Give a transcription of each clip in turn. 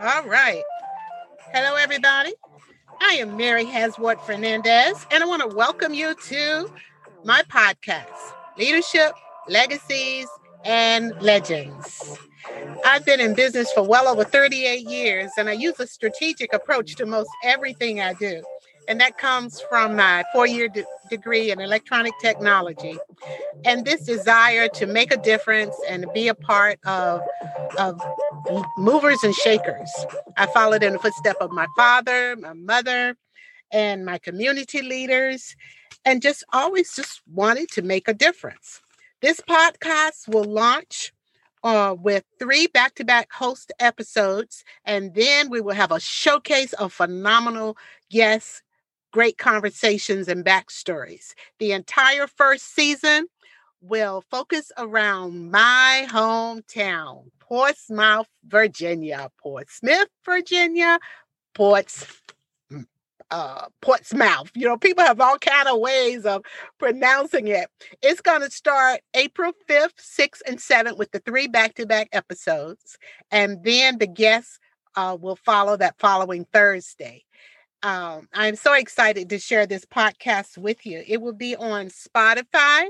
All right. Hello, everybody. I am Mary Hasward Fernandez, and I want to welcome you to my podcast, Leadership, Legacies, and Legends. I've been in business for well over 38 years, and I use a strategic approach to most everything I do. And that comes from my four year de- degree in electronic technology. And this desire to make a difference and be a part of, of movers and shakers. I followed in the footsteps of my father, my mother, and my community leaders, and just always just wanted to make a difference. This podcast will launch uh, with three back to back host episodes, and then we will have a showcase of phenomenal guests, great conversations, and backstories. The entire first season will focus around my hometown, Portsmouth, Virginia, Portsmouth, Virginia, Ports uh, Portsmouth. You know, people have all kind of ways of pronouncing it. It's going to start April 5th, 6th, and 7th with the three back-to-back episodes. And then the guests uh, will follow that following Thursday. Um, I'm so excited to share this podcast with you. It will be on Spotify.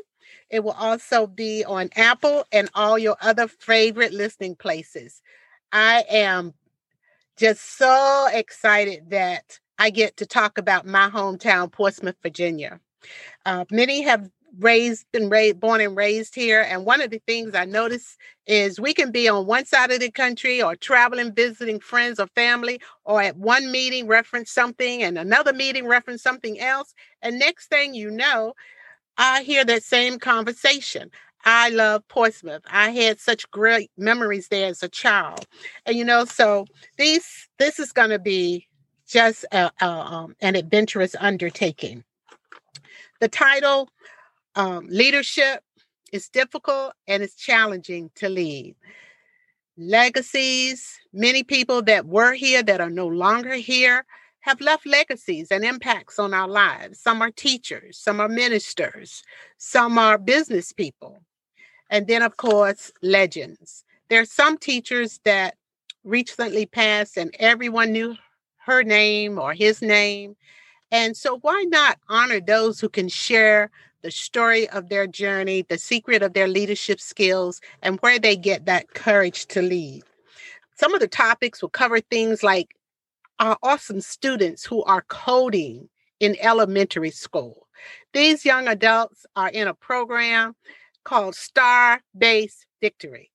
It will also be on Apple and all your other favorite listening places. I am just so excited that I get to talk about my hometown, Portsmouth, Virginia. Uh, many have raised and raised, born and raised here. And one of the things I notice is we can be on one side of the country or traveling, visiting friends or family, or at one meeting reference something and another meeting reference something else. And next thing you know, I hear that same conversation. I love Portsmouth. I had such great memories there as a child. And you know, so these this is going to be just a, a, um, an adventurous undertaking. The title, um, Leadership, is difficult and it's challenging to lead. Legacies, many people that were here that are no longer here have left legacies and impacts on our lives. Some are teachers, some are ministers, some are business people. And then, of course, legends. There are some teachers that recently passed and everyone knew her name or his name. And so, why not honor those who can share the story of their journey, the secret of their leadership skills, and where they get that courage to lead? Some of the topics will cover things like our awesome students who are coding in elementary school. These young adults are in a program called Star Based Victory.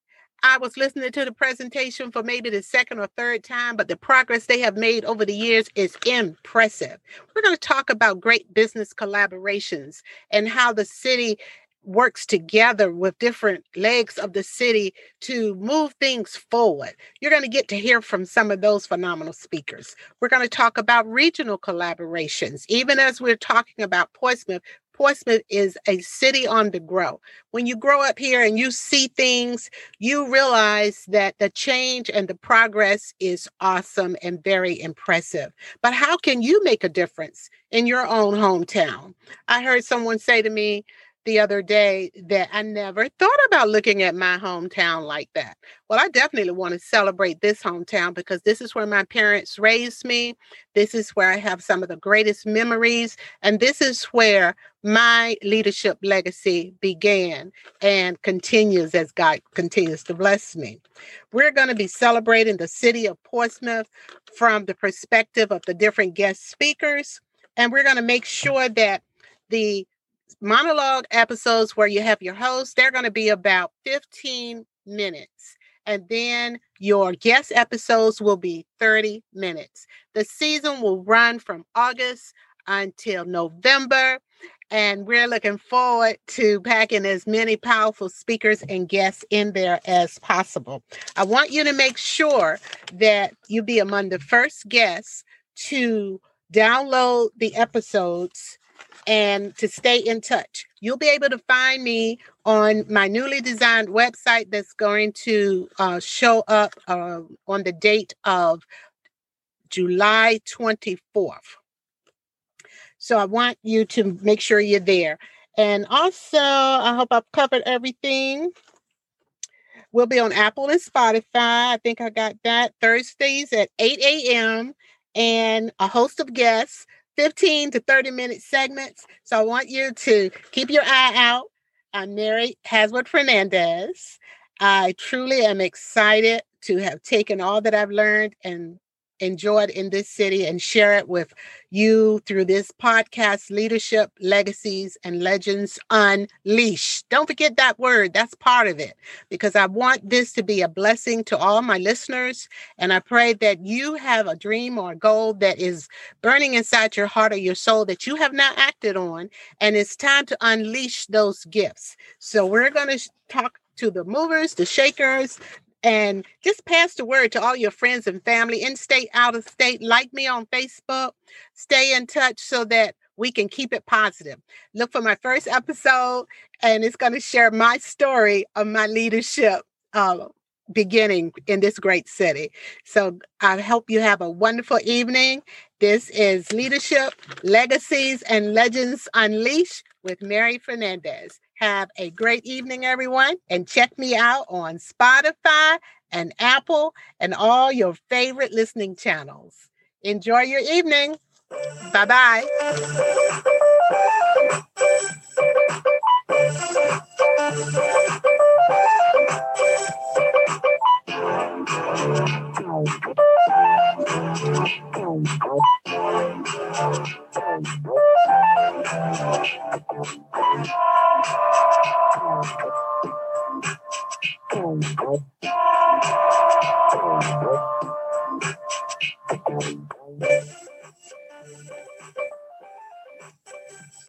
I was listening to the presentation for maybe the second or third time, but the progress they have made over the years is impressive. We're going to talk about great business collaborations and how the city works together with different legs of the city to move things forward. You're going to get to hear from some of those phenomenal speakers. We're going to talk about regional collaborations. Even as we're talking about Portsmouth, Portsmouth is a city on the grow. When you grow up here and you see things, you realize that the change and the progress is awesome and very impressive. But how can you make a difference in your own hometown? I heard someone say to me, the other day that I never thought about looking at my hometown like that. Well, I definitely want to celebrate this hometown because this is where my parents raised me. This is where I have some of the greatest memories. And this is where my leadership legacy began and continues as God continues to bless me. We're going to be celebrating the city of Portsmouth from the perspective of the different guest speakers. And we're going to make sure that the monologue episodes where you have your host, they're going to be about 15 minutes. And then your guest episodes will be 30 minutes. The season will run from August until November. And we're looking forward to packing as many powerful speakers and guests in there as possible. I want you to make sure that you be among the first guests to download the episodes and to stay in touch. You'll be able to find me on my newly designed website that's going to uh, show up uh, on the date of July 24th. So I want you to make sure you're there. And also, I hope I've covered everything. We'll be on Apple and Spotify. I think I got that Thursdays at 8 a.m. and a host of guests, 15 to 30 minute segments. So I want you to keep your eye out. I'm Mary Haswood Fernandez. I truly am excited to have taken all that I've learned and enjoyed in this city and share it with you through this podcast, Leadership, Legacies, and Legends Unleashed. Don't forget that word, that's part of it, because I want this to be a blessing to all my listeners. And I pray that you have a dream or a goal that is burning inside your heart or your soul that you have not acted on. And it's time to unleash those gifts. So we're going to talk to the movers, the shakers, and just pass the word to all your friends and family in state, out of state. Like me on Facebook. Stay in touch so that we can keep it positive. Look for my first episode, and it's going to share my story of my leadership uh, beginning in this great city. So I hope you have a wonderful evening. This is Leadership, Legacies, and Legends Unleashed with Mary Fernandez. Have a great evening, everyone, and check me out on Spotify and Apple and all your favorite listening channels. Enjoy your evening. Bye bye.